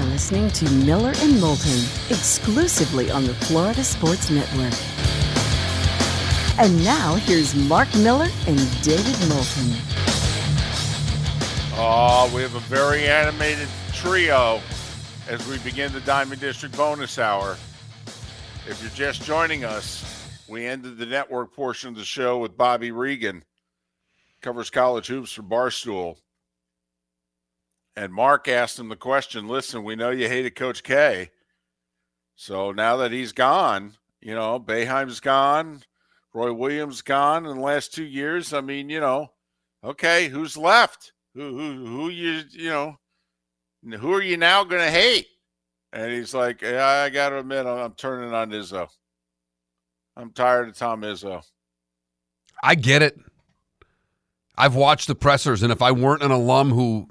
are listening to Miller and Moulton exclusively on the Florida Sports Network. And now here's Mark Miller and David Moulton. Oh, we have a very animated trio as we begin the Diamond District bonus hour. If you're just joining us, we ended the network portion of the show with Bobby Regan, covers college hoops for Barstool. And Mark asked him the question listen, we know you hated Coach K. So now that he's gone, you know, Boeheim's gone, Roy Williams gone in the last two years. I mean, you know, okay, who's left? Who who who you you know who are you now going to hate? And he's like, I got to admit, I'm, I'm turning on Izzo. I'm tired of Tom Izzo. I get it. I've watched the pressers, and if I weren't an alum who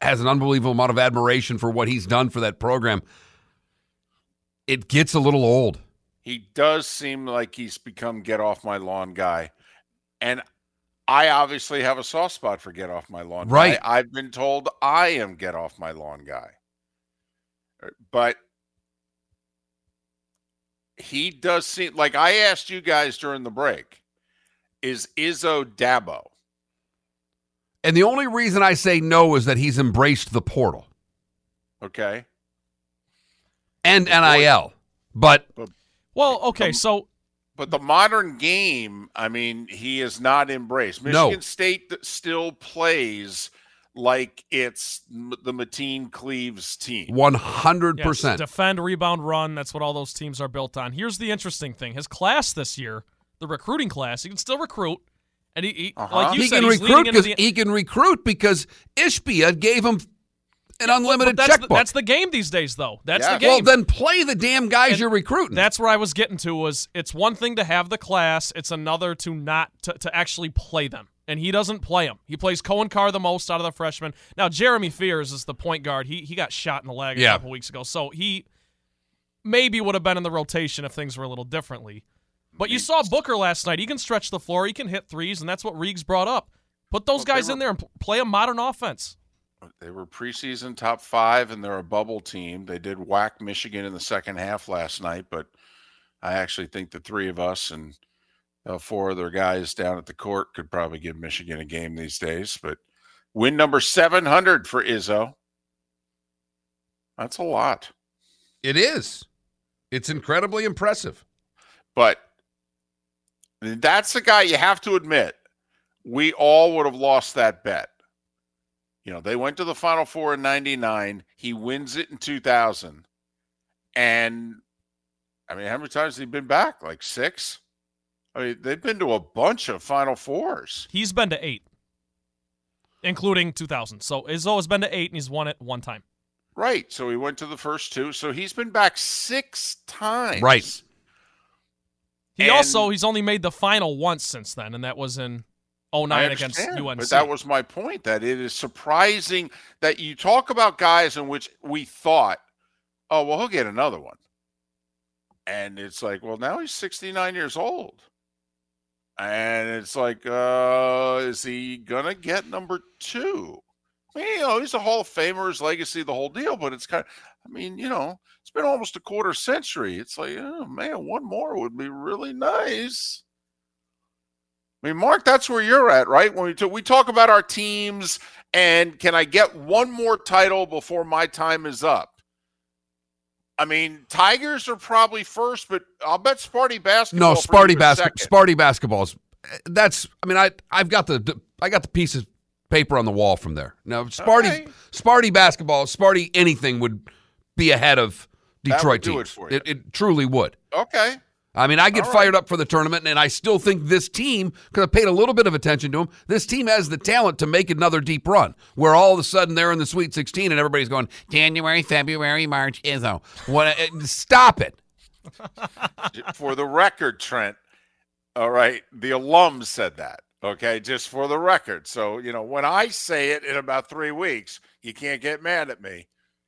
has an unbelievable amount of admiration for what he's done for that program, it gets a little old. He does seem like he's become get off my lawn guy. And I obviously have a soft spot for get off my lawn. Right. Guy. I've been told I am get off my lawn guy. Uh, but he does seem like I asked you guys during the break is Izzo Dabo? And the only reason I say no is that he's embraced the portal. Okay. And NIL. But, but well, okay, the, so but the modern game, I mean, he is not embraced. Michigan no. State still plays like it's the Mateen Cleaves team. 100%. Yes, defend, rebound, run. That's what all those teams are built on. Here's the interesting thing his class this year, the recruiting class, he can still recruit. And he, he uh-huh. like you he said, can recruit because the... he can recruit because Ishbia gave him an unlimited that's checkbook. The, that's the game these days, though. That's yeah. the game. Well, then play the damn guys and you're recruiting. That's where I was getting to. Was it's one thing to have the class, it's another to not to, to actually play them. And he doesn't play them. He plays Coen Carr the most out of the freshmen. Now Jeremy Fears is the point guard. He he got shot in the leg a yeah. couple weeks ago, so he maybe would have been in the rotation if things were a little differently. But you saw Booker last night. He can stretch the floor. He can hit threes, and that's what Reeves brought up. Put those well, guys were, in there and play a modern offense. They were preseason top five, and they're a bubble team. They did whack Michigan in the second half last night, but I actually think the three of us and uh, four other guys down at the court could probably give Michigan a game these days. But win number 700 for Izzo. That's a lot. It is. It's incredibly impressive. But that's the guy you have to admit. We all would have lost that bet. You know, they went to the Final Four in 99. He wins it in 2000. And I mean, how many times has he been back? Like six? I mean, they've been to a bunch of Final Fours. He's been to eight, including 2000. So Izzo has been to eight, and he's won it one time. Right. So he went to the first two. So he's been back six times. Right. He and also he's only made the final once since then, and that was in 09 against UNC. But that was my point. That it is surprising that you talk about guys in which we thought, oh well, he'll get another one, and it's like, well, now he's 69 years old, and it's like, uh, is he gonna get number two? I mean, you know, he's a Hall of Famer, his legacy, the whole deal. But it's kind of, I mean, you know, been almost a quarter century. It's like, oh man, one more would be really nice. I mean, Mark, that's where you're at, right? When we talk, we talk about our teams and can I get one more title before my time is up? I mean, Tigers are probably first, but I'll bet Sparty basketball. No, Sparty basketball. Sparty basketballs. Eh, that's. I mean, I I've got the I got the pieces of paper on the wall from there. Now, Sparty okay. Sparty basketball, Sparty anything would be ahead of Detroit teams. It, it, it, truly would. Okay. I mean, I get fired up for the tournament, and I still think this team, because I paid a little bit of attention to them, this team has the talent to make another deep run where all of a sudden they're in the Sweet 16 and everybody's going, January, February, March, Izzo. What, uh, stop it. for the record, Trent, all right, the alums said that, okay, just for the record. So, you know, when I say it in about three weeks, you can't get mad at me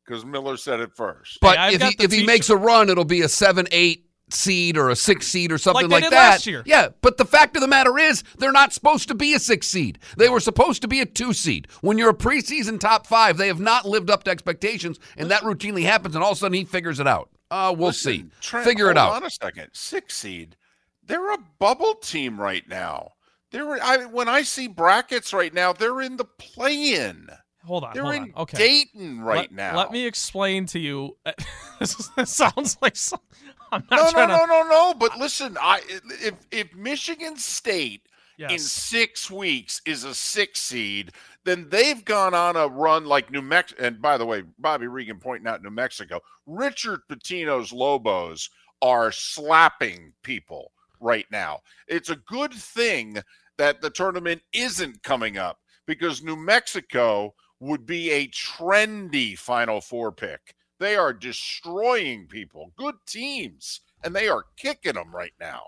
because Miller said it first. But hey, if he if he makes a run, it'll be a seven eight seed or a six seed or something they like, did that. last year. Yeah, but the fact of the matter is, they're not supposed to be a six seed. They were supposed to be a two seed. When you're a preseason top five, they have not lived up to expectations, and that routinely happens. And all of a sudden, he figures it out. Uh, we'll Listen, see. Trent, Figure it out. On a second, six seed. They're a bubble team right now. They're I when I see brackets right now, they're in the play-in. Hold on. They're hold in on. Okay. Dayton right let, now. Let me explain to you. Uh, this, sounds like some, I'm not No, no, trying no, no, no. But listen, I if if Michigan State in six weeks is a six seed, then they've gone on a run like New Mexico. And by the way, Bobby Regan pointing out New Mexico, Richard Pitino's Lobos are slapping people right now. It's a good thing that the tournament isn't coming up because New Mexico would be a trendy Final Four pick. They are destroying people, good teams, and they are kicking them right now.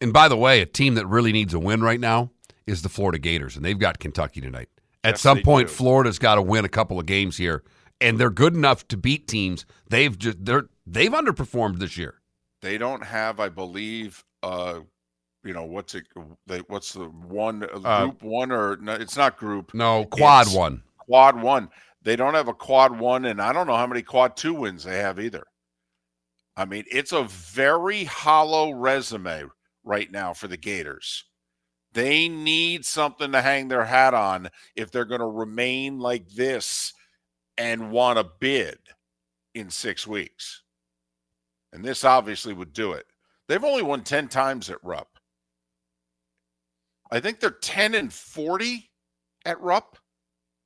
And by the way, a team that really needs a win right now is the Florida Gators, and they've got Kentucky tonight. At Yes, some point, do. Florida's got to win a couple of games here, and they're good enough to beat teams. They've just they're they've underperformed this year. They don't have, I believe, uh, you know, what's it? They, what's the one uh, Uh, group one or no? It's not group No, quad one. quad one. They don't have a quad one, and I don't know how many quad two wins they have either. I mean, it's a very hollow resume right now for the Gators. They need something to hang their hat on if they're going to remain like this and want to bid in six weeks. And this obviously would do it. They've only won 10 times at Rupp. I think they're 10 and 40 at Rupp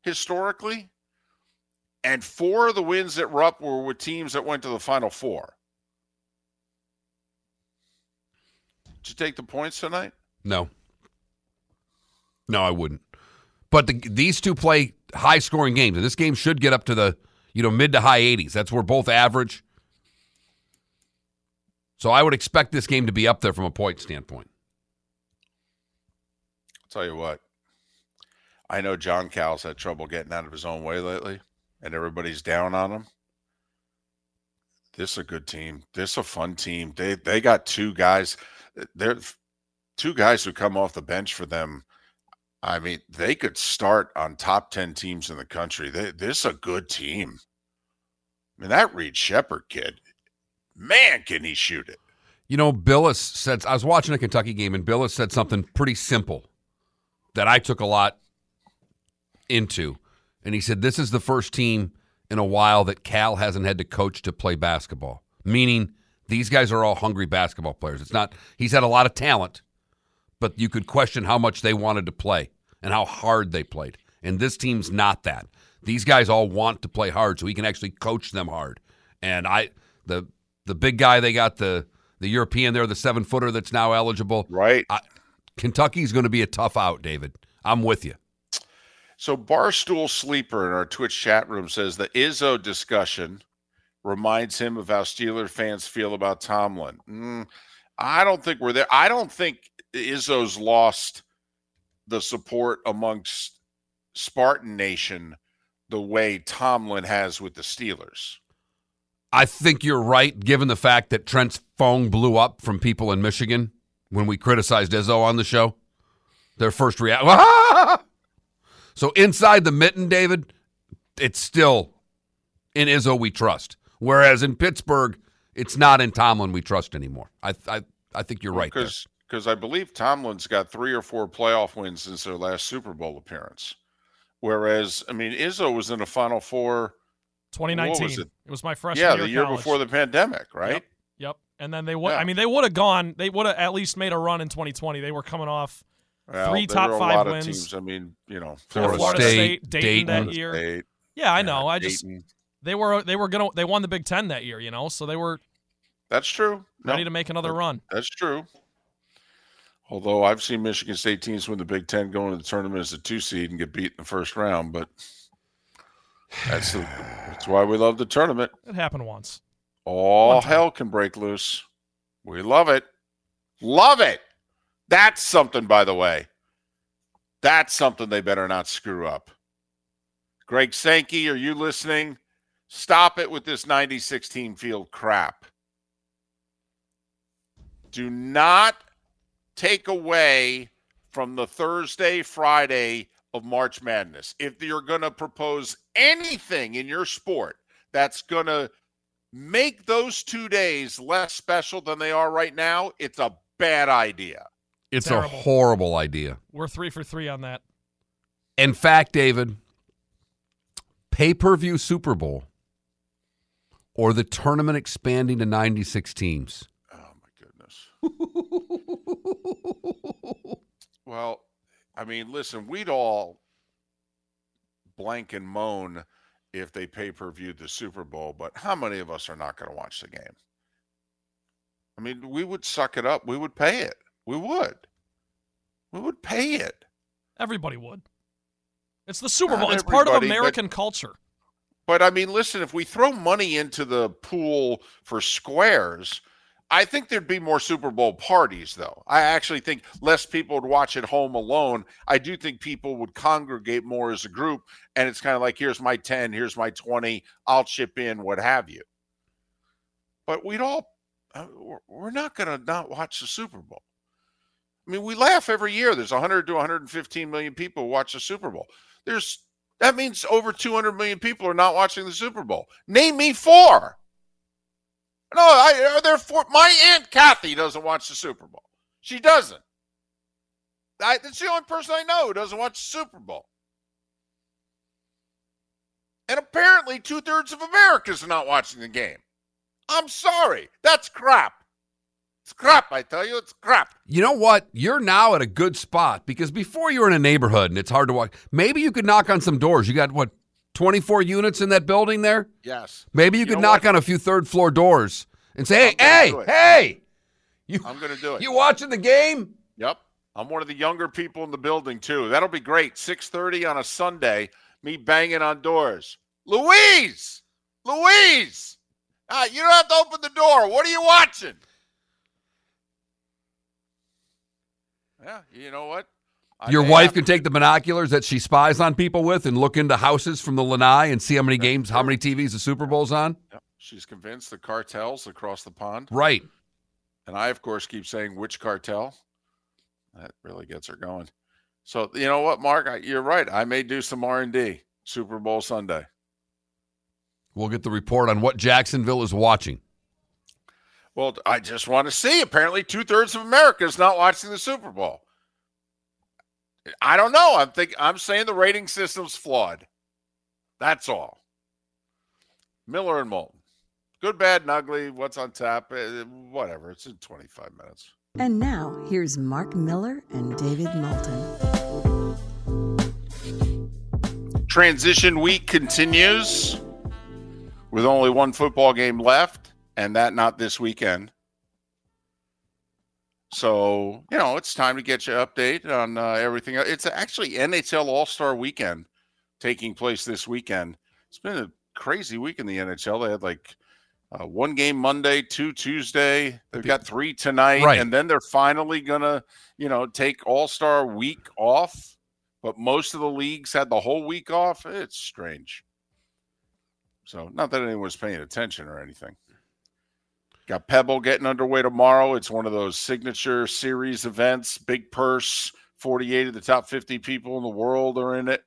historically. And four of the wins at Rupp were with teams that went to the Final Four. Did you take the points tonight? No, no, I wouldn't. But the, these two play high scoring games, and this game should get up to the you know mid to high 80s. That's where both average. So I would expect this game to be up there from a point standpoint. Tell you what. I know John Cal's had trouble getting out of his own way lately, and everybody's down on him. This is a good team. This is a fun team. They they got two guys. They're two guys who come off the bench for them. I mean, they could start on top ten teams in the country. They, this is a good team. I mean, that Reed Sheppard kid, man, can he shoot it? You know, Bilas said, I was watching a Kentucky game, and Bilas said something pretty simple that I took a lot into. And he said, This is the first team in a while that Cal hasn't had to coach to play basketball, meaning these guys are all hungry basketball players. It's not, he's had a lot of talent, but you could question how much they wanted to play and how hard they played. And this team's not that. These guys all want to play hard, so he can actually coach them hard. And I, the the big guy they got the the European there, the seven footer that's now eligible. Right. Kentucky's going to be a tough out, David. I'm with you. So Barstool Sleeper in our Twitch chat room says the Izzo discussion reminds him of how Steeler fans feel about Tomlin. Mm, I don't think we're there. I don't think Izzo's lost the support amongst Spartan Nation the way Tomlin has with the Steelers. I think you're right, given the fact that Trent's phone blew up from people in Michigan when we criticized Izzo on the show. Their first reaction. so inside the mitten, David, it's still in Izzo we trust. Whereas in Pittsburgh, it's not in Tomlin we trust anymore. I I, I think you're right. there. Because because I believe Tomlin's got three or four playoff wins since their last Super Bowl appearance. Whereas, I mean, Izzo was in the Final Four. 2019. was it? it? was my freshman yeah, year. the year college. before the pandemic, right? Yep. Yep. And then they would. Yeah. I mean, they would have gone. They would have at least made a run in 2020. They were coming off Well, Three top five lot wins. Of teams. I mean, you know, Florida Florida State, State, Dayton, Dayton. that year. State, Yeah, I know. I just Dayton. they were they were gonna they won the Big Ten that year. You know, so they were That's true. No, ready to make another run. that's true. Although I've seen Michigan State teams win the Big Ten go into the tournament as a two seed and get beat in the first round, but that's the, that's why we love the tournament. It happened once. All hell can break loose. We love it. Love it. That's something, by the way. That's something they better not screw up. Greg Sankey, are you listening? Stop it with this 96 team field crap. do not take away from the Thursday, Friday of March Madness. If you're going to propose anything in your sport that's going to make those two days less special than they are right now, it's a bad idea. It's Terrible. a horrible idea. We're three for three on that. In fact, David, pay per view Super Bowl or the tournament expanding to 96 teams. Oh my goodness. well, I mean, listen, we'd all blank and moan if they pay per view the Super Bowl, but how many of us are not going to watch the game? I mean, we would suck it up. We would pay it. We would. We would pay it. Everybody would. It's the Super Not Bowl. It's part of everybody, but- American culture. But I mean, listen, if we throw money into the pool for squares, I think there'd be more Super Bowl parties, though. I actually think less people would watch at home alone. I do think people would congregate more as a group. And it's kind of like, here's my 10, here's my 20, I'll chip in, what have you. But we'd all, uh, we're- we're not going to not watch the Super Bowl. I mean, we laugh every year. There's 100 to 115 million people watch the Super Bowl. There's that means over 200 million people are not watching the Super Bowl. Name me four. No, I, uh, are there four? My aunt Kathy doesn't watch the Super Bowl. She doesn't. I, that's the only person I know who doesn't watch the Super Bowl. And apparently, two thirds of America's not watching the game. I'm sorry. That's crap. It's crap, I tell you. It's crap. You know what? You're now at a good spot because before you were in a neighborhood and it's hard to walk. Maybe you could knock on some doors. You got what, 24 units in that building there? Yes. Maybe you, You could knock what? on a few third floor doors and say, hey, hey, hey, you, I'm going to do it. you watching the game? Yep. I'm one of the younger people in the building too. That'll be great. 6:30 on a Sunday, me banging on doors. Louise! Louise! Ah, you don't have to open the door. What are you watching? Yeah, you know what? Your wife have- can take the binoculars that she spies on people with and look into houses from the lanai and see how many games, how many TVs the Super Bowl's on. Yep, She's convinced the cartels across the pond. Right. And I, of course, keep saying which cartel. That really gets her going. So you know what, Mark? I, you're right. I may do some R and D Super Bowl Sunday. We'll get the report on what Jacksonville is watching. Well, I just want to see. Apparently, two thirds of America is not watching the Super Bowl. I don't know. I'm think I'm saying the rating system's flawed. That's all. Miller and Moulton. Good, bad, and ugly. What's on tap? eh, Whatever. It's in 25 minutes. And now, here's Mark Miller and David Moulton. Transition week continues with only one football game left, and that not this weekend. So, you know, it's time to get you update on uh, everything. It's actually NHL All Star weekend taking place this weekend. It's been a crazy week in the NHL. They had like uh, one game Monday, two Tuesday. They've got three tonight, Right. and then they're finally gonna, you know, take All Star week off. But most of the leagues had the whole week off. It's strange. So, not that anyone's paying attention or anything. Got Pebble getting underway tomorrow. It's one of those signature series events, big purse. 48 of the top 50 people in the world are in it.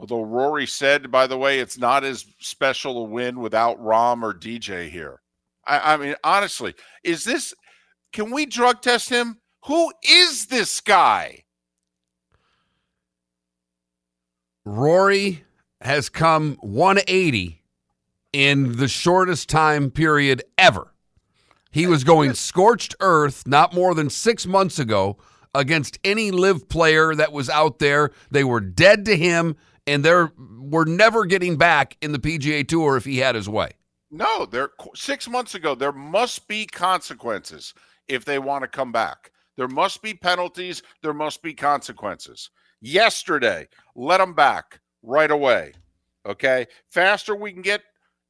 Although Rory said, by the way, it's not as special a win without Rahm or DJ here. I, I mean, honestly, is this, can we drug test him? Who is this guy? Rory has come 180 in the shortest time period ever. He was going scorched earth not more than six months ago against any LIV player that was out there. They were dead to him, and they were never getting back in the PGA Tour if he had his way. No, there six months ago. There must be consequences if they want to come back. There must be penalties. There must be consequences. Yesterday, let them back right away. Okay, faster we can get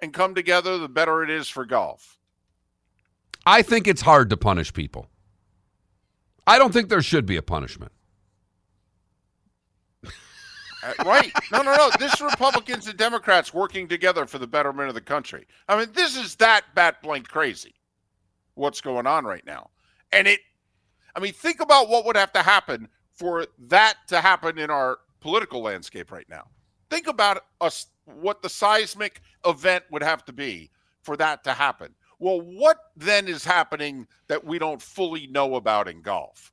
and come together, the better it is for golf. I think it's hard to punish people. I don't think there should be a punishment. Uh, right? No, no, no. This Republicans and Democrats working together for the betterment of the country. I mean, this is that bat blank crazy. what's going on right now. And it, I mean, think about what would have to happen for that to happen in our political landscape right now. Think about us, what the seismic event would have to be for that to happen. Well, what then is happening that we don't fully know about in golf?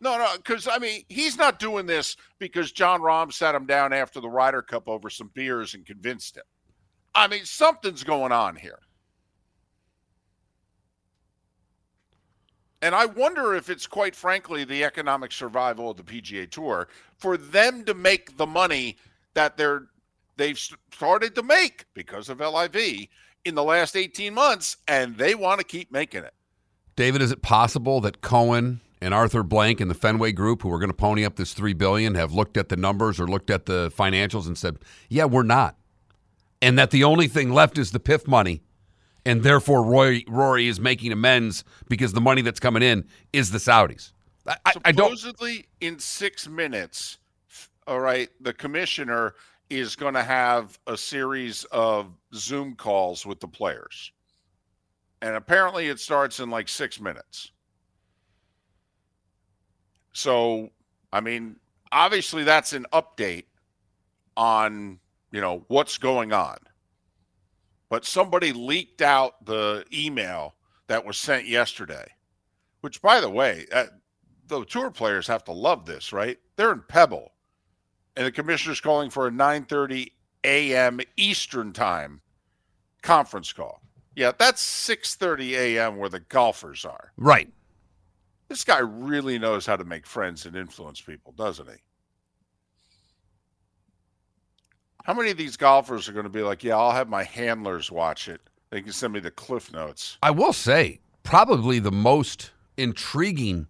No, no, because I mean, he's not doing this because Jon Rahm sat him down after the Ryder Cup over some beers and convinced him. I mean, something's going on here. And I wonder if it's quite frankly the economic survival of the PGA Tour for them to make the money that they're they've started to make because of LIV in the last 18 months and they want to keep making it. David, is it possible that Cohen and Arthur Blank and the Fenway Group, who are going to pony up this three billion, have looked at the numbers or looked at the financials and said, "Yeah, we're not," and that the only thing left is the PIF money, and therefore Roy, Rory is making amends because the money that's coming in is the Saudis. I, I, I don't. Supposedly, in six minutes, all right, the commissioner is going to have a series of Zoom calls with the players. And apparently it starts in like six minutes. So, I mean, obviously that's an update on, you know, what's going on. But somebody leaked out the email that was sent yesterday, which, by the way, uh, the tour players have to love this, right? They're in Pebble and the commissioner's calling for a 9:30 a.m. Eastern time conference call. Yeah, that's 6:30 a.m. where the golfers are. Right. This guy really knows how to make friends and influence people, doesn't he? How many of these golfers are going to be like, "Yeah, I'll have my handlers watch it. They can send me the cliff notes." I will say, probably the most intriguing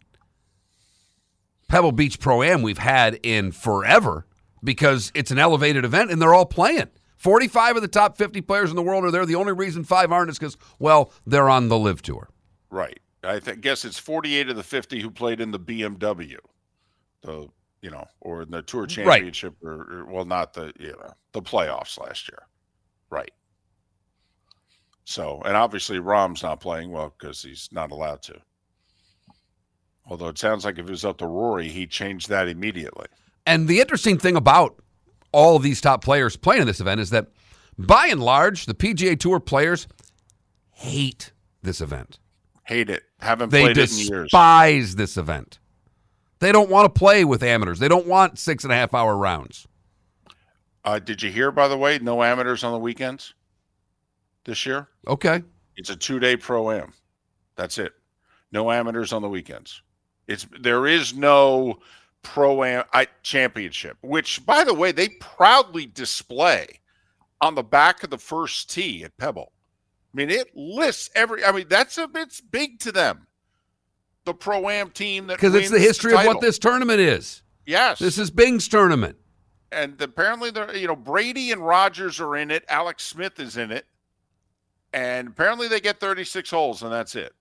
Pebble Beach Pro Am we've had in forever because it's an elevated event and they're all playing. 45 of the top 50 players in the world are there. The only reason five aren't is because, well, they're on the LIV tour. Right. I th- guess it's 48 of the 50 who played in the BMW, the you know, or in the Tour Championship, right. or, or, well, not the you know the playoffs last year, right? So, and obviously Rahm's not playing well because he's not allowed to. Although it sounds like if it was up to Rory, he changed that immediately. And the interesting thing about all of these top players playing in this event is that by and large, the PGA Tour players hate this event. Hate it. Haven't they played it in years. They despise this event. They don't want to play with amateurs. They don't want six and a half hour rounds. Uh, did you hear, by the way, no amateurs on the weekends this year? Okay. It's a two day pro am. That's it. No amateurs on the weekends. It's there is no pro am championship, which by the way they proudly display on the back of the first tee at Pebble. I mean, it lists every. I mean, that's a it's big to them. The pro am team that because it's the history the of what this tournament is. Yes, this is Bing's tournament, and apparently, the you know Brady and Rodgers are in it. Alex Smith is in it, and apparently they get 36 holes, and that's it.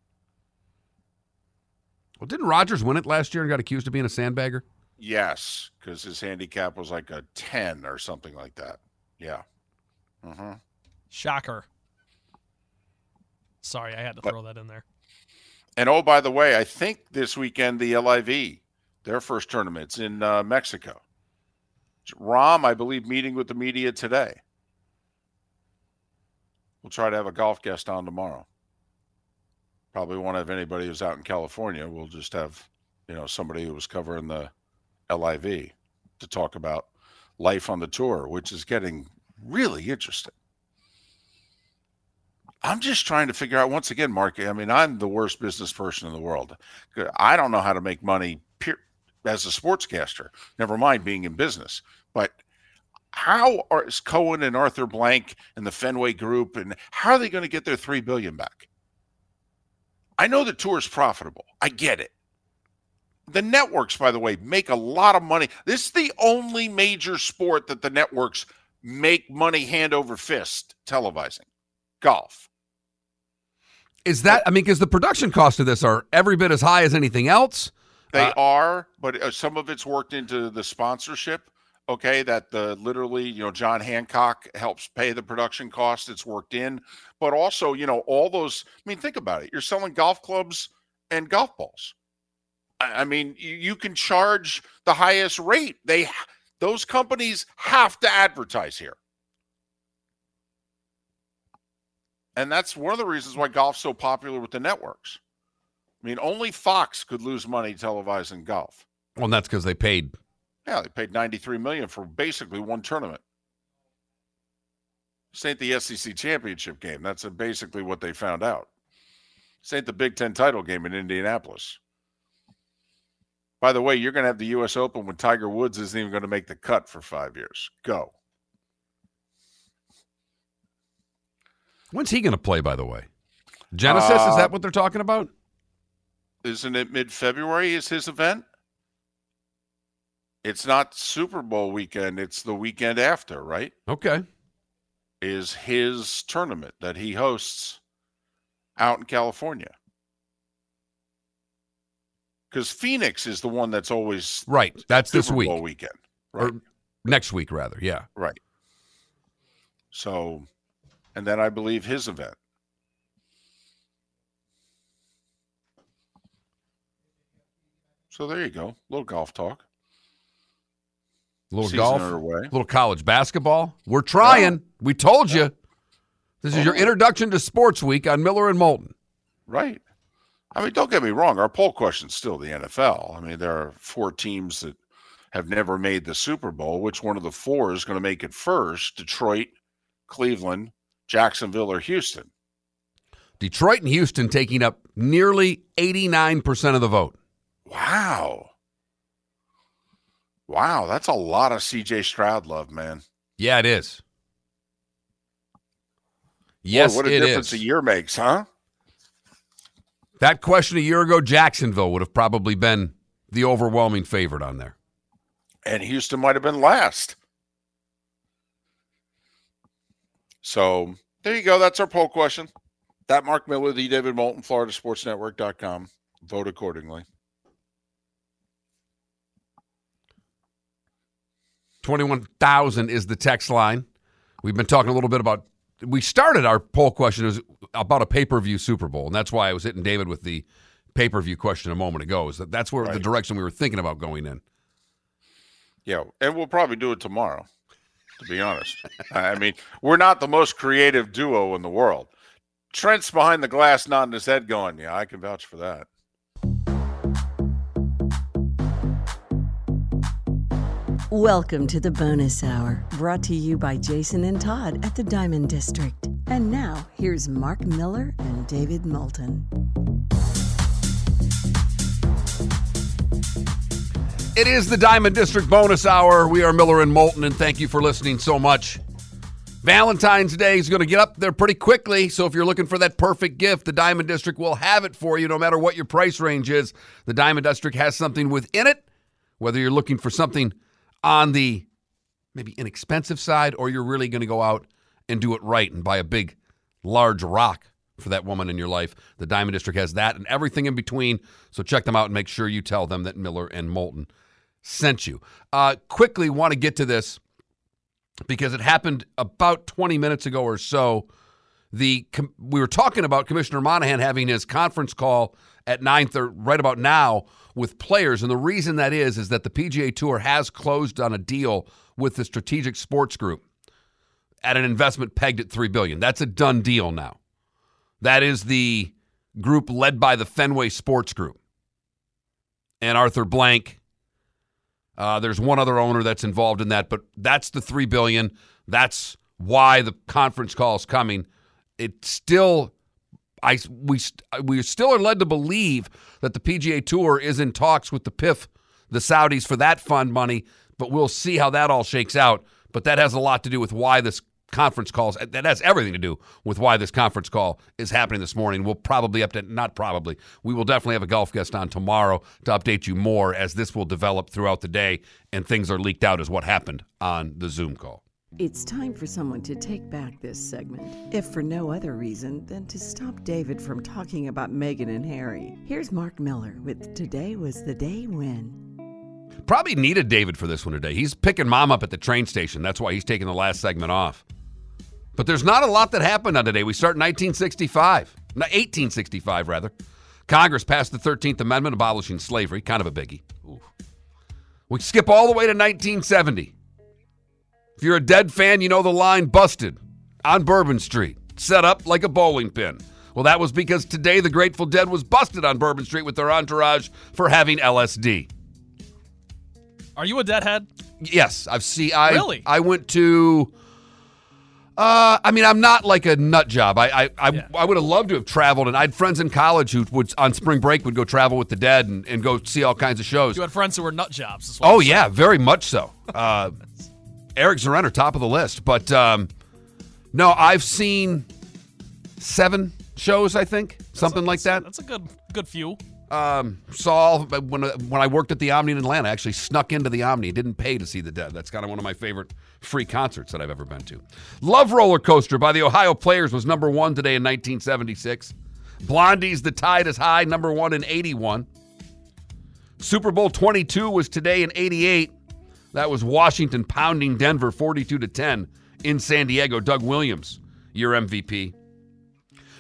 Well, didn't Rodgers win it last year and got accused of being a sandbagger? Yes, because his handicap was like a 10 or something like that. Yeah. Mm-hmm. Shocker. Sorry, I had to but, throw that in there. And oh, by the way, I think this weekend the LIV, their first tournament's in uh, Mexico. Rahm, I believe, meeting with the media today. We'll try to have a golf guest on tomorrow probably won't have anybody who's out in California. We'll just have, you know, somebody who was covering the LIV to talk about life on the tour, which is getting really interesting. I'm just trying to figure out once again, Mark. I mean, I'm the worst business person in the world. I don't know how to make money as a sportscaster. Never mind being in business. But how are is Cohen and Arthur Blank and the Fenway Group and how are they going to get their three billion back? I know the tour is profitable. I get it. The networks, by the way, make a lot of money. This is the only major sport that the networks make money hand over fist televising golf. Is that, I mean, because the production costs of this are every bit as high as anything else. They uh, are, but uh, some of it's worked into the sponsorship Okay, that the literally, you know, John Hancock helps pay the production cost. It's worked in, but also, you know, all those. I mean, think about it. You're selling golf clubs and golf balls. I, I mean, you, you can charge the highest rate. They those companies have to advertise here. And that's one of the reasons why golf's so popular with the networks. I mean, only Fox could lose money televising golf. Well, that's because they paid. Yeah, they paid 93 million for basically one tournament. This ain't the SEC championship game. That's basically what they found out. This ain't the Big Ten title game in Indianapolis. By the way, you're going to have the U.S. Open when Tiger Woods isn't even going to make the cut for five years. Go. When's he going to play, by the way? Genesis, uh, is that what they're talking about? Isn't it mid February is his event? It's not Super Bowl weekend, it's the weekend after, right? Okay. Is his tournament that he hosts out in California. Because Phoenix is the one that's always right. That's Super this week Bowl weekend, right? or next week, rather. Yeah, right. So, and then I believe his event. So there you go. A little golf talk. A little Season golf. underway. little college basketball. We're trying. Yeah. We told you. This is your introduction to Sports Week on Miller and Moulton. Right. I mean, don't get me wrong. Our poll question's still the NFL. I mean, there are four teams that have never made the Super Bowl. Which one of the four is going to make it first? Detroit, Cleveland, Jacksonville, or Houston? Detroit and Houston taking up nearly 89% of the vote. Wow. Wow, that's a lot of CJ Stroud love, man. Yeah, it is. Yes, Boy, what a it difference is. a year makes, huh? That question a year ago, Jacksonville would have probably been the overwhelming favorite on there. And Houston might have been last. So there you go. That's our poll question. That Mark Miller, the David Moulton, FloridaSportsNetwork.com. Vote accordingly. 21,000 is the text line. We've been talking a little bit about, we started our poll question as about a pay per view Super Bowl. And that's why I was hitting David with the pay per view question a moment ago. Is that that's where the direction we were thinking about going in. Yeah, and we'll probably do it tomorrow. To be honest, I mean, we're not the most creative duo in the world. Trent's behind the glass, nodding his head, going, "Yeah, I can vouch for that." Welcome to the bonus hour, brought to you by Jason and Todd at the Diamond District. And now, here's Mark Miller and David Moulton. It is the Diamond District bonus hour. We are Miller and Moulton, and thank you for listening so much. Valentine's Day is going to get up there pretty quickly, so if you're looking for that perfect gift, the Diamond District will have it for you no matter what your price range is. The Diamond District has something within it, whether you're looking for something on the maybe inexpensive side or you're really going to go out and do it right and buy a big, large rock for that woman in your life. The Diamond District has that and everything in between. So check them out and make sure you tell them that Miller and Moulton sent you. Uh, quickly, want to get to this because it happened about 20 minutes ago or so. The com- we were talking about Commissioner Monahan having his conference call at 9:30 right about now with players and the reason that is is that the PGA Tour has closed on a deal with the Strategic Sports Group at an investment pegged at 3 billion. That's a done deal now. That is the group led by the Fenway Sports Group. And Arthur Blank uh, there's one other owner that's involved in that, but that's the three billion. That's why the conference call is coming. It still, I we we still are led to believe that the PGA Tour is in talks with the PIF, the Saudis for that fund money, but we'll see how that all shakes out. But that has a lot to do with why this conference calls. That has everything to do with why this conference call is happening this morning. We'll probably update, not probably, we will definitely have a golf guest on tomorrow to update you more as this will develop throughout the day and things are leaked out as what happened on the Zoom call. It's time for someone to take back this segment, if for no other reason than to stop David from talking about Meghan and Harry. Here's Mark Miller with Today Was the Day When. Probably needed David for this one today. He's picking mom up at the train station. That's why he's taking the last segment off. But there's not a lot that happened on today. We start in 1965, 1865 rather. Congress passed the 13th Amendment abolishing slavery, kind of a biggie. We skip all the way to 1970. If you're a dead fan, you know the line busted on Bourbon Street, set up like a bowling pin. Well, that was because today the Grateful Dead was busted on Bourbon Street with their entourage for having LSD. Are you a deadhead? Yes, I've seen. I Really? I went to. Uh, I mean, I'm not like a nut job. I I I, Yeah. I would have loved to have traveled, and I had friends in college who would on spring break would go travel with the dead and, and go see all kinds of shows. You had friends who were nut jobs. Oh yeah, very much so. Uh, Eric Zarender, top of the list, but um, no, I've seen seven shows. I think something like that. That's a good good few. Um, saw when when I worked at the Omni in Atlanta. I actually snuck into the Omni. Didn't pay to see the Dead. That's kind of one of my favorite free concerts that I've ever been to. Love Roller Coaster by the Ohio Players was number one today in 1976. Blondie's The Tide is High, number one in 81. Super Bowl 22 was today in 88. That was Washington pounding Denver 42 to 10 in San Diego. Doug Williams, your MVP.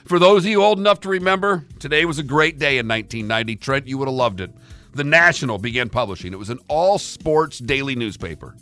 For those of you old enough to remember, today was a great day in 1990. Trent, you would have loved it. The National began publishing. It was an all sports daily newspaper.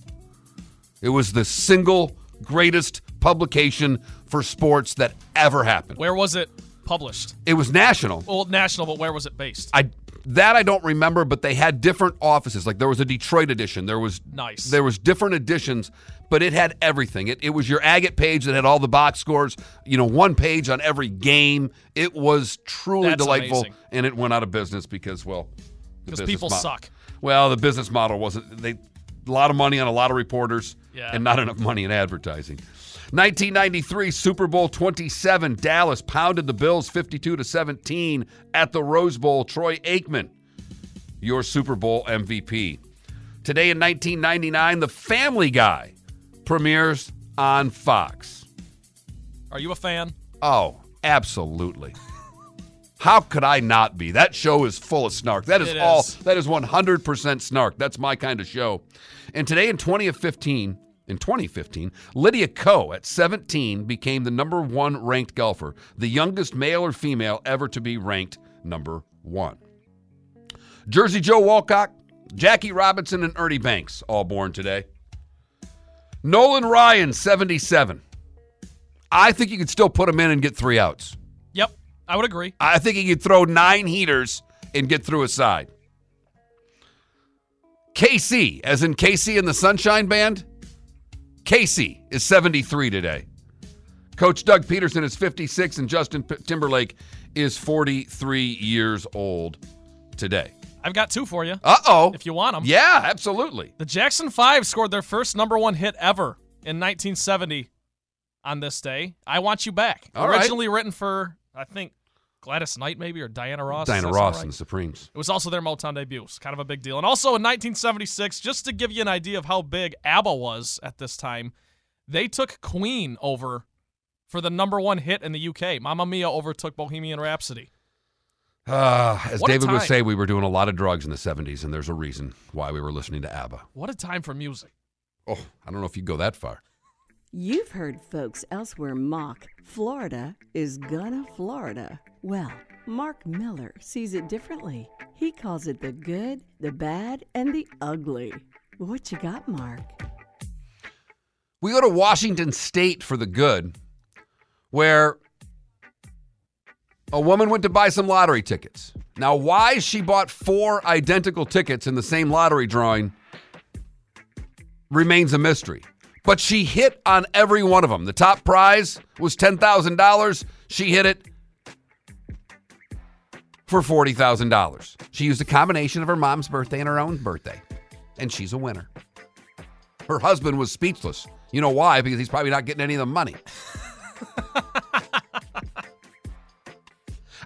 It was the single greatest publication for sports that ever happened. Where was it published? It was national. Well, national, but where was it based? I that I don't remember, but they had different offices. Like there was a Detroit edition. There was Nice. There was different editions, but it had everything. It, it was your agate page that had all the box scores. You know, one page on every game. It was truly That's delightful, amazing. and it went out of business because well, Because people suck. Well, the business model wasn't. They a lot of money on a lot of reporters, Yeah. and not enough money in advertising. 1993 Super Bowl 27 Dallas pounded the Bills 52 to 17 at the Rose Bowl Troy Aikman your Super Bowl MVP. Today in 1999 The Family Guy premieres on Fox. Are you a fan? Oh, absolutely. How could I not be? That show is full of snark. That is It all. That is 100% snark. That's my kind of show. And today in 2015, in 2015, Lydia Ko at 17 became the number 1 ranked golfer, the youngest male or female ever to be ranked number 1. Jersey Joe Walcott, Jackie Robinson and Ernie Banks all born today. Nolan Ryan 77. I think you could still put him in and get 3 outs. Yep, I would agree. I think he could throw nine heaters and get through a side. KC, as in Casey and the Sunshine Band, Casey is 73 today. Coach Doug Pederson is 56, and Justin P- Timberlake is 43 years old today. I've got two for you Uh oh. if you want them. Yeah, absolutely. The Jackson Five scored their first number one hit ever in 1970 on this day. I Want You Back. All right. Originally written for, I think, Gladys Knight maybe or Diana Ross. Diana Does that sound Ross right? and the Supremes. It was also their Motown debut. It's kind of a big deal. And also in 1976, just to give you an idea of how big ABBA was at this time, they took Queen over for the number one hit in the UK. Mamma Mia overtook Bohemian Rhapsody. Uh, as What David would say, we were doing a lot of drugs in the 70s, and there's a reason why we were listening to ABBA. What a time for music. Oh, I don't know if you'd go that far. You've heard folks elsewhere mock Florida is gonna Florida. Well, Mark Miller sees it differently. He calls it the good, the bad, and the ugly. What you got, Mark? We go to Washington State for the good, where a woman went to buy some lottery tickets. Now, why she bought four identical tickets in the same lottery drawing remains a mystery. But she hit on every one of them. The top prize was $10,000. She hit it for $40,000. She used a combination of her mom's birthday and her own birthday, and she's a winner. Her husband was speechless. You know why? Because he's probably not getting any of the money.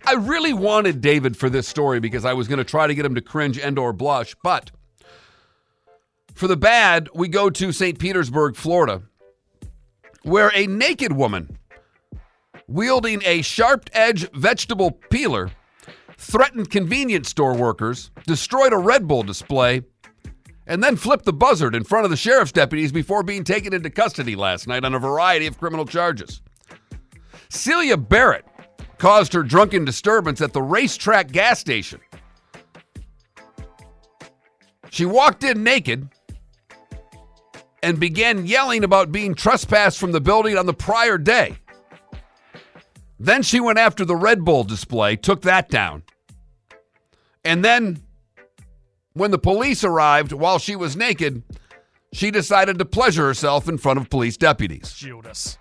I really wanted David for this story because I was going to try to get him to cringe and or blush, but for the bad, we go to St. Petersburg, Florida, where a naked woman wielding a sharp-edged vegetable peeler threatened convenience store workers, destroyed a Red Bull display, and then flipped the buzzard in front of the sheriff's deputies before being taken into custody last night on a variety of criminal charges. Celia Barrett caused her drunken disturbance at the racetrack gas station. She walked in naked and began yelling about being trespassed from the building on the prior day. Then she went after the Red Bull display, took that down. And then, when the police arrived while she was naked, she decided to pleasure herself in front of police deputies. Judas.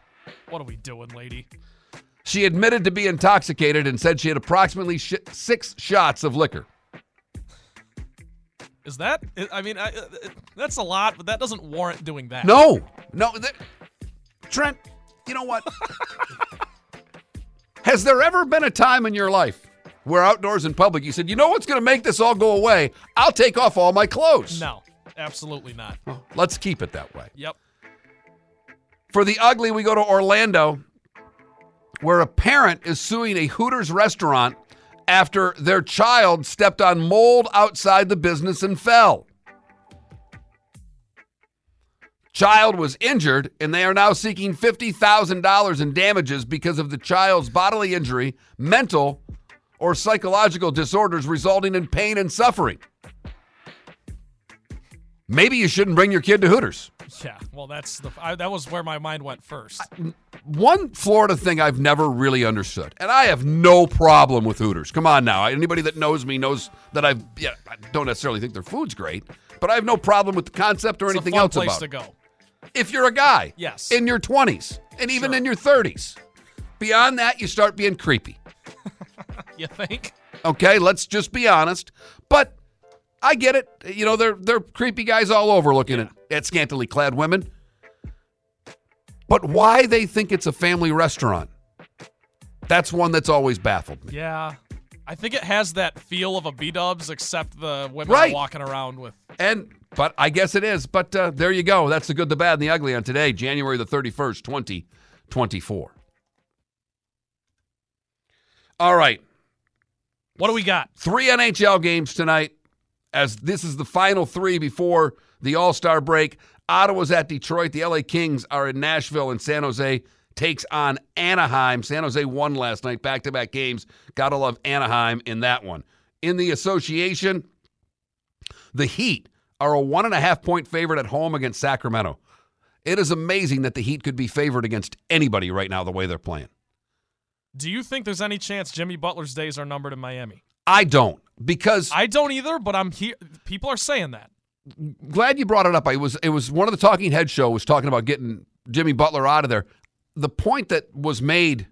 What are we doing, lady? She admitted to be intoxicated and said she had approximately sh- six shots of liquor. Is that? I mean, I, uh, that's a lot, but that doesn't warrant doing that. No, no. Trent, you know what? Has there ever been a time in your life where outdoors in public you said, you know what's going to make this all go away? I'll take off all my clothes. No, absolutely not. Well, let's keep it that way. Yep. For the ugly, we go to Orlando, where a parent is suing a Hooters restaurant after their child stepped on mold outside the business and fell. Child was injured, and they are now seeking $50,000 in damages because of the child's bodily injury, mental, or psychological disorders resulting in pain and suffering. Maybe you shouldn't bring your kid to Hooters. Yeah. Well, that's the. I, that was where my mind went first. One Florida thing I've never really understood, and I have no problem with Hooters. Come on now. Anybody that knows me knows that I've, yeah, I don't necessarily think their food's great, but I have no problem with the concept or It's anything else place about to it. go. If you're a guy, Yes. in your 20s, and even Sure. in your 30s. Beyond that, you start being creepy. You think? Okay, let's just be honest. But I get it. You know, they're they're creepy guys all over looking at, at scantily clad women. But why they think it's a family restaurant? That's one that's always baffled me. Yeah. I think it has that feel of a B Dubs, except the women Right. are walking around with. And but I guess it is. But uh, there you go. That's the good, the bad, and the ugly on today, January the 31st, 2024. All right. What do we got? Three NHL games tonight, as this is the final three before the All Star break. Ottawa's at Detroit. The LA Kings are in Nashville, and San Jose takes on Anaheim. San Jose won last night, back to back games. Gotta love Anaheim in that one. In the association, the Heat are a one and a half point favorite at home against Sacramento. It is amazing that the Heat could be favored against anybody right now, the way they're playing. Do you think there's any chance Jimmy Butler's days are numbered in Miami? I don't, because I don't either, but I'm here. People are saying that. glad you brought it up. I was it was one of the Talking Head show was talking about getting Jimmy Butler out of there. The point that was made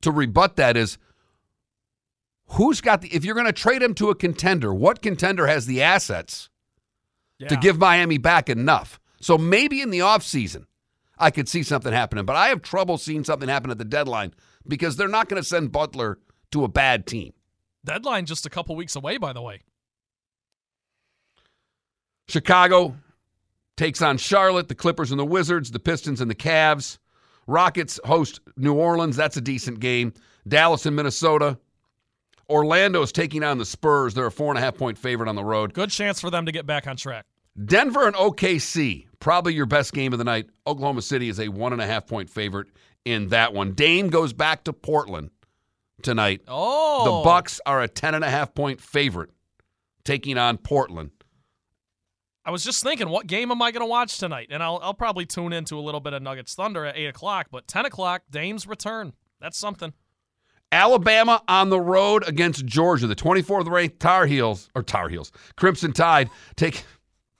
to rebut that is who's got the if you're going to trade him to a contender, what contender has the assets to give Miami back enough? So maybe in the offseason I could see something happening, but I have trouble seeing something happen at the deadline because they're not going to send Butler to a bad team. Deadline just a couple weeks away, by the way. Chicago takes on Charlotte, the Clippers and the Wizards, the Pistons and the Cavs. Rockets host New Orleans. That's a decent game. Dallas and Minnesota. Orlando is taking on the Spurs. They're a four and a half point favorite on the road. Good chance for them to get back on track. Denver and OKC, probably your best game of the night. Oklahoma City is a one and a half point favorite in that one. Dame goes back to Portland tonight. Oh, The Bucks are a ten and a half point favorite, taking on Portland. I was just thinking, what game am I going to watch tonight? And I'll, I'll probably tune into a little bit of Nuggets Thunder at 8 o'clock, but 10 o'clock, Dame's return. That's something. Alabama on the road against Georgia. The 24th ranked Tar Heels, or Tar Heels, Crimson Tide take.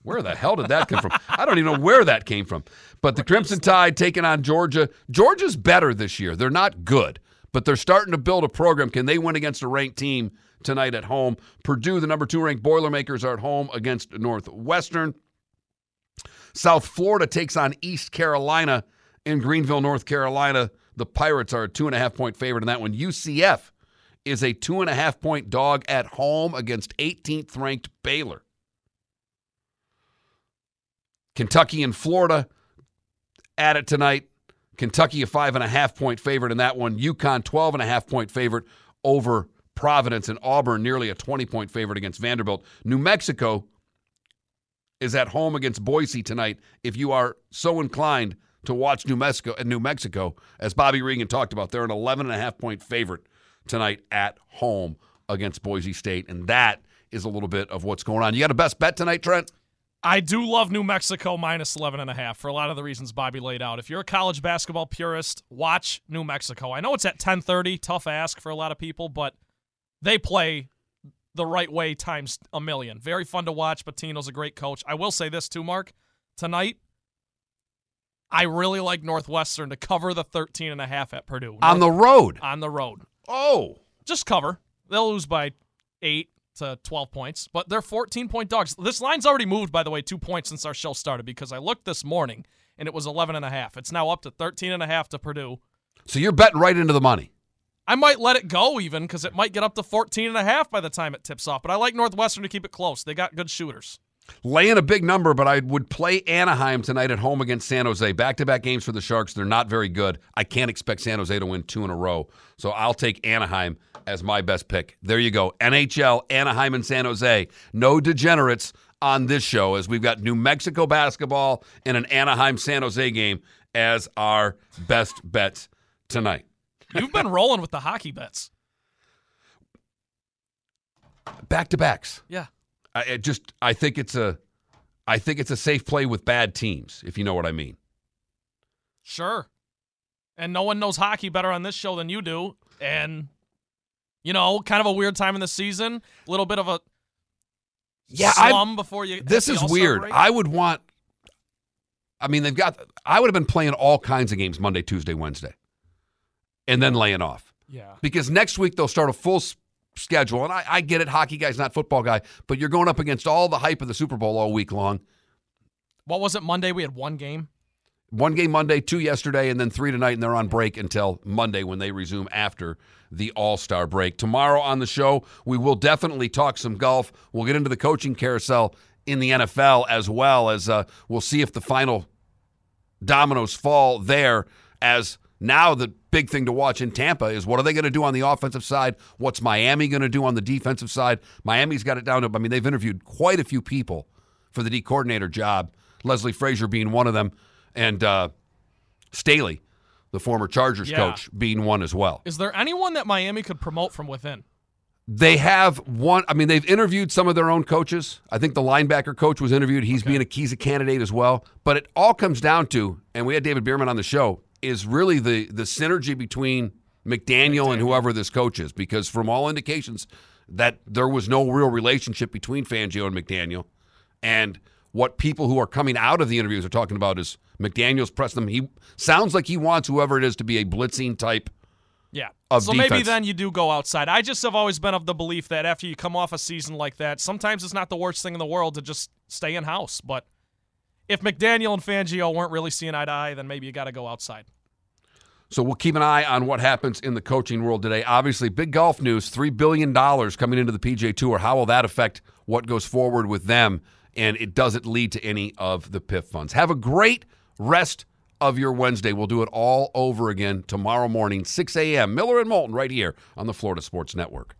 Where the hell did that come from? I don't even know where that came from. But the Crimson Tide taking on Georgia. Georgia's better this year. They're not good, but they're starting to build a program. Can they win against a ranked team tonight at home? Purdue, the number two ranked Boilermakers, are at home against Northwestern. South Florida takes on East Carolina in Greenville, North Carolina. The Pirates are a two and a half point favorite in that one. UCF is a two and a half point dog at home against 18th ranked Baylor. Kentucky and Florida at it tonight. Kentucky a five and a half point favorite in that one. UConn 12 and a half point favorite over Providence and Auburn nearly a 20 point favorite against Vanderbilt. New Mexico is at home against Boise tonight. If you are so inclined to watch New Mexico, uh, New Mexico, as Bobby Regan talked about, they're an 11 and a half point favorite tonight at home against Boise State, and that is a little bit of what's going on. You got a best bet tonight, Trent? I do love New Mexico minus 11 and a half for a lot of the reasons Bobby laid out. If you're a college basketball purist, watch New Mexico. I know it's at 10:30, tough ask for a lot of people, but they play the right way times a million. Very fun to watch. Pitino's a great coach. I will say this too, Mark. Tonight, I really like Northwestern to cover the 13 and a half at Purdue. On the road. on the road. Oh. Just cover. They'll lose by 8 to 12 points, but they're 14 point dogs. This line's already moved by the way 2 points since our show started because I looked this morning and it was 11 and a half. It's now up to 13 and a half to Purdue. So you're betting right into the money. I might let it go even because it might get up to 14 and a half by the time it tips off. But I like Northwestern to keep it close. They got good shooters. Laying a big number, but I would play Anaheim tonight at home against San Jose. Back to back games for the Sharks. They're not very good. I can't expect San Jose to win two in a row. So I'll take Anaheim as my best pick. There you go. NHL, Anaheim, and San Jose. No degenerates on this show as we've got New Mexico basketball and an Anaheim San Jose game as our best bets tonight. You've been rolling with the hockey bets. Back to backs. Yeah. I just I think it's a I think it's a safe play with bad teams, if you know what I mean. Sure. And no one knows hockey better on this show than you do. And, you know, kind of a weird time in the season. A little bit of a Yeah, I- slum before you. This is weird. break. I would want I mean, they've got I would have been playing all kinds of games Monday, Tuesday, Wednesday. And then laying off. yeah. Because next week they'll start a full schedule. And I, I get it, hockey guy's not football guy, but you're going up against all the hype of the Super Bowl all week long. What was it Monday? We had one game. One game Monday, two yesterday, and then three tonight, and they're on break until Monday when they resume after the All Star break. Tomorrow on the show, we will definitely talk some golf. We'll get into the coaching carousel in the NFL as well as uh, we'll see if the final dominoes fall there. As now, the big thing to watch in Tampa is what are they going to do on the offensive side? What's Miami going to do on the defensive side? Miami's got it down to, I mean, they've interviewed quite a few people for the D coordinator job, Leslie Frazier being one of them and uh, Staley, the former Chargers Yeah. coach, being one as well. Is there anyone that Miami could promote from within? They have one. I mean, they've interviewed some of their own coaches. I think the linebacker coach was interviewed. He's being a he's a candidate as well. But it all comes down to, and we had David Bierman on the show, is really the the synergy between McDaniel, and whoever this coach is. Because from all indications, that there was no real relationship between Fangio and McDaniel. And what people who are coming out of the interviews are talking about is McDaniel's pressing them. He sounds like he wants whoever it is to be a blitzing type. Yeah. Of so maybe then you do go outside. I just have always been of the belief that after you come off a season like that, sometimes it's not the worst thing in the world to just stay in house. But if McDaniel and Fangio weren't really seeing eye to eye, then maybe you got to go outside. So we'll keep an eye on what happens in the coaching world today. Obviously, big golf news $3 billion coming into the PGA Tour. How will that affect what goes forward with them? And it doesn't lead to any of the PIF funds. Have a great rest of your Wednesday. We'll do it all over again tomorrow morning, 6 a.m. Miller and Moulton right here on the Florida Sports Network.